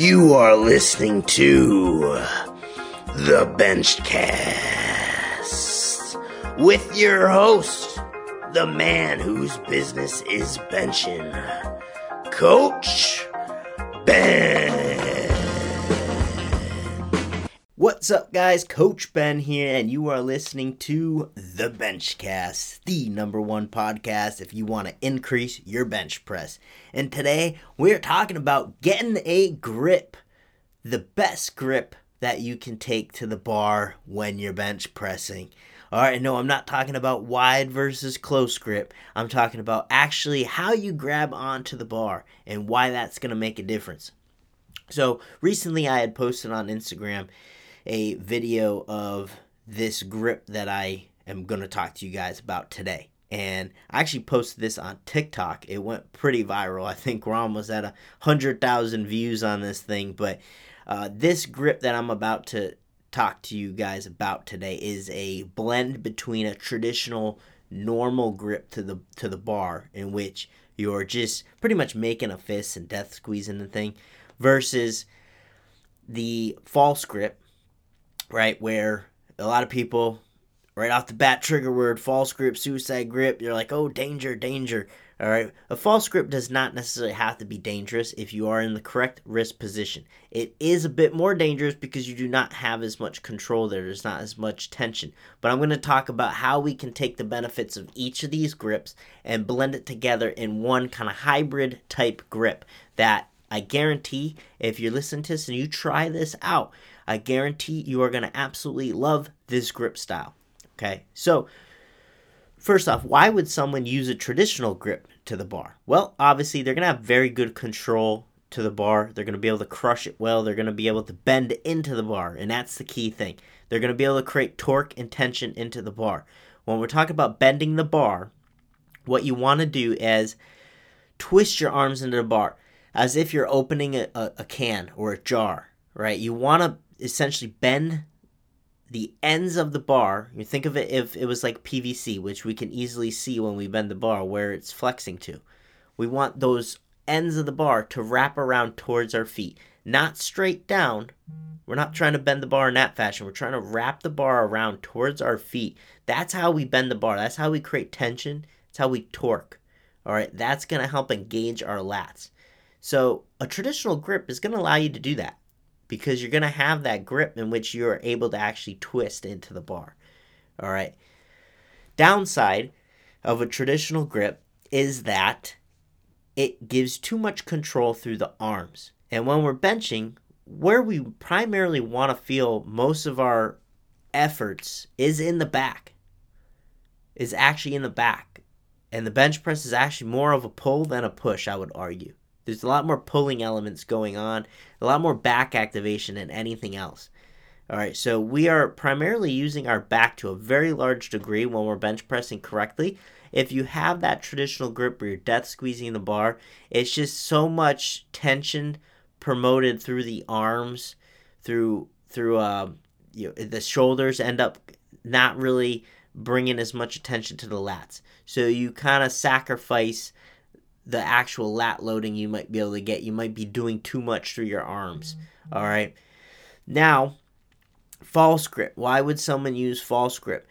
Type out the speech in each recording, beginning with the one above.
You are listening to the Benchcast with your host, the man whose business is benching, Coach Ben. What's up, guys? Coach Ben here, and you are listening to The Benchcast, the number one podcast if you want to increase your bench press. And today we're talking about getting a grip, the best grip that you can take to the bar when you're bench pressing. All right, no, I'm not talking about wide versus close grip. I'm talking about actually how you grab onto the bar and why that's going to make a difference. So, recently I had posted on Instagram a video of this grip that I am going to talk to you guys about today. And I actually posted this on TikTok. It went pretty viral. I think we're almost at a hundred thousand views on this thing. But uh, this grip that I'm about to talk to you guys about today is a blend between a traditional normal grip to the to the bar in which you're just pretty much making a fist and death squeezing the thing versus the false grip right? Where a lot of people, right off the bat, trigger word, false grip, suicide grip, you're like, oh, danger, danger. All right. A false grip does not necessarily have to be dangerous if you are in the correct wrist position. It is a bit more dangerous because you do not have as much control there. There's not as much tension. But I'm going to talk about how we can take the benefits of each of these grips and blend it together in one kind of hybrid type grip that I guarantee if you're listening to this and you try this out, I guarantee you are going to absolutely love this grip style. Okay, so first off, why would someone use a traditional grip to the bar? Well, obviously, they're going to have very good control to the bar. They're going to be able to crush it well. They're going to be able to bend into the bar, and that's the key thing. They're going to be able to create torque and tension into the bar. When we're talking about bending the bar, what you want to do is twist your arms into the bar as if you're opening a, a, a can or a jar, right? You want to essentially bend the ends of the bar. You think of it if it was like PVC, which we can easily see when we bend the bar where it's flexing to. We want those ends of the bar to wrap around towards our feet, not straight down. We're not trying to bend the bar in that fashion. We're trying to wrap the bar around towards our feet. That's how we bend the bar. That's how we create tension. That's how we torque. All right, that's going to help engage our lats. So, a traditional grip is going to allow you to do that because you're going to have that grip in which you're able to actually twist into the bar. All right. Downside of a traditional grip is that it gives too much control through the arms. And when we're benching, where we primarily want to feel most of our efforts is in the back, is actually in the back. And the bench press is actually more of a pull than a push, I would argue. There's a lot more pulling elements going on, a lot more back activation than anything else. All right, so we are primarily using our back to a very large degree when we're bench pressing correctly. If you have that traditional grip where you're death squeezing the bar, it's just so much tension promoted through the arms, through through uh, you know, the shoulders end up not really bringing as much attention to the lats. So you kind of sacrifice the actual lat loading you might be able to get. You might be doing too much through your arms. All right. Now, false grip. Why would someone use false grip?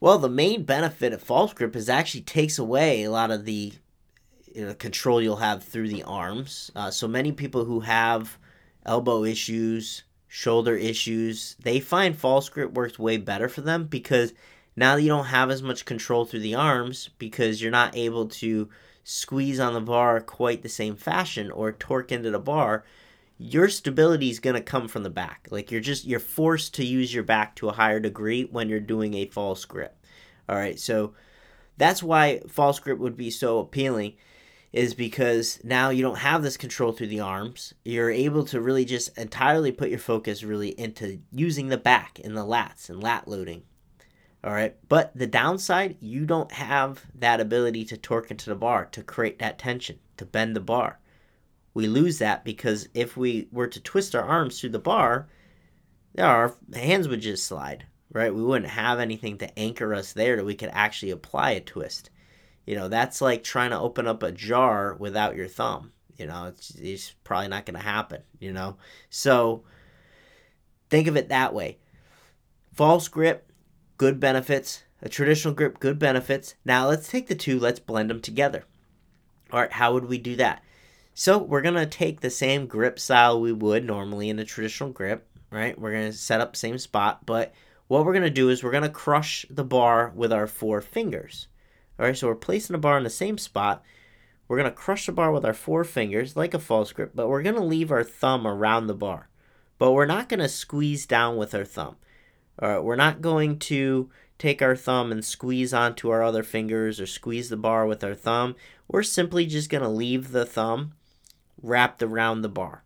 Well, the main benefit of false grip is actually takes away a lot of the you know, control you'll have through the arms. Uh, so many people who have elbow issues, shoulder issues, they find false grip works way better for them because now you don't have as much control through the arms because you're not able to squeeze on the bar quite the same fashion or torque into the bar, your stability is going to come from the back. Like you're just you're forced to use your back to a higher degree when you're doing a false grip. All right, so that's why false grip would be so appealing is because now you don't have this control through the arms. You're able to really just entirely put your focus really into using the back and the lats and lat loading all right. But the downside, you don't have that ability to torque into the bar, to create that tension, to bend the bar. We lose that because if we were to twist our arms through the bar, our hands would just slide, right? We wouldn't have anything to anchor us there that we could actually apply a twist. You know, that's like trying to open up a jar without your thumb. You know, it's, it's probably not going to happen, you know? So think of it that way. False grip, good benefits. A traditional grip, good benefits. Now let's take the two, let's blend them together. All right, how would we do that? So we're going to take the same grip style we would normally in a traditional grip, right? We're going to set up same spot, but what we're going to do is we're going to crush the bar with our four fingers. All right, so we're placing the bar in the same spot. We're going to crush the bar with our four fingers like a false grip, but we're going to leave our thumb around the bar. But we're not going to squeeze down with our thumb. All right, we're not going to take our thumb and squeeze onto our other fingers or squeeze the bar with our thumb. We're simply just going to leave the thumb wrapped around the bar.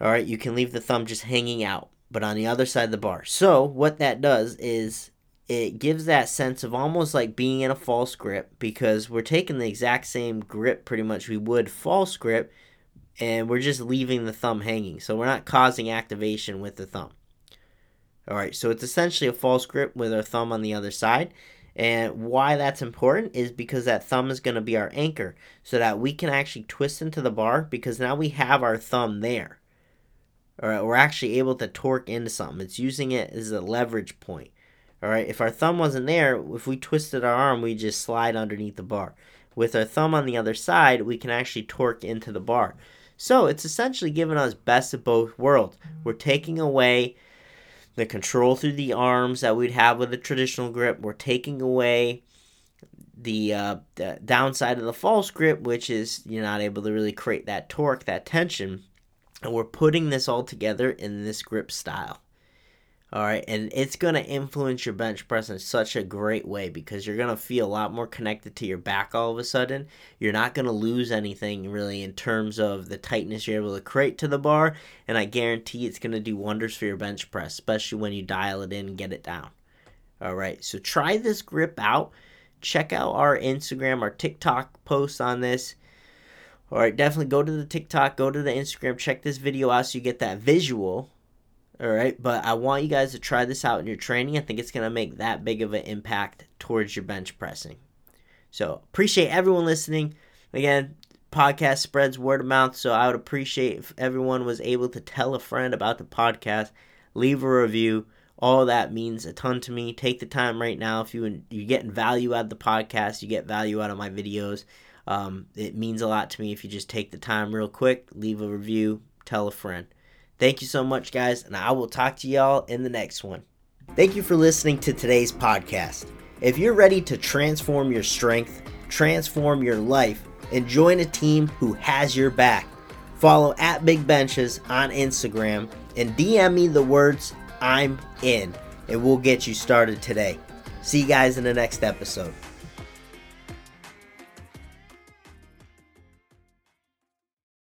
All right, you can leave the thumb just hanging out, but on the other side of the bar. So, what that does is it gives that sense of almost like being in a false grip because we're taking the exact same grip pretty much we would false grip and we're just leaving the thumb hanging. So, we're not causing activation with the thumb. All right, so it's essentially a false grip with our thumb on the other side. And why that's important is because that thumb is going to be our anchor so that we can actually twist into the bar because now we have our thumb there. All right, we're actually able to torque into something. It's using it as a leverage point. All right, if our thumb wasn't there, if we twisted our arm, we just slide underneath the bar. With our thumb on the other side, we can actually torque into the bar. So it's essentially giving us best of both worlds. We're taking away the control through the arms that we'd have with a traditional grip. We're taking away the, uh, the downside of the false grip, which is you're not able to really create that torque, that tension. And we're putting this all together in this grip style. All right, and it's going to influence your bench press in such a great way because you're going to feel a lot more connected to your back all of a sudden. You're not going to lose anything really in terms of the tightness you're able to create to the bar, and I guarantee it's going to do wonders for your bench press, especially when you dial it in and get it down. All right, so try this grip out. Check out our Instagram, our TikTok posts on this. All right, definitely go to the TikTok, go to the Instagram, check this video out so you get that visual all right, but I want you guys to try this out in your training. I think it's going to make that big of an impact towards your bench pressing. So, appreciate everyone listening. Again, podcast spreads word of mouth, so I would appreciate if everyone was able to tell a friend about the podcast, leave a review. All that means a ton to me. Take the time right now. If you you're getting value out of the podcast, you get value out of my videos. Um, it means a lot to me if you just take the time real quick, leave a review, tell a friend. Thank you so much, guys, and I will talk to y'all in the next one. Thank you for listening to today's podcast. If you're ready to transform your strength, transform your life, and join a team who has your back, follow at Big Benches on Instagram and DM me the words I'm in, and we'll get you started today. See you guys in the next episode.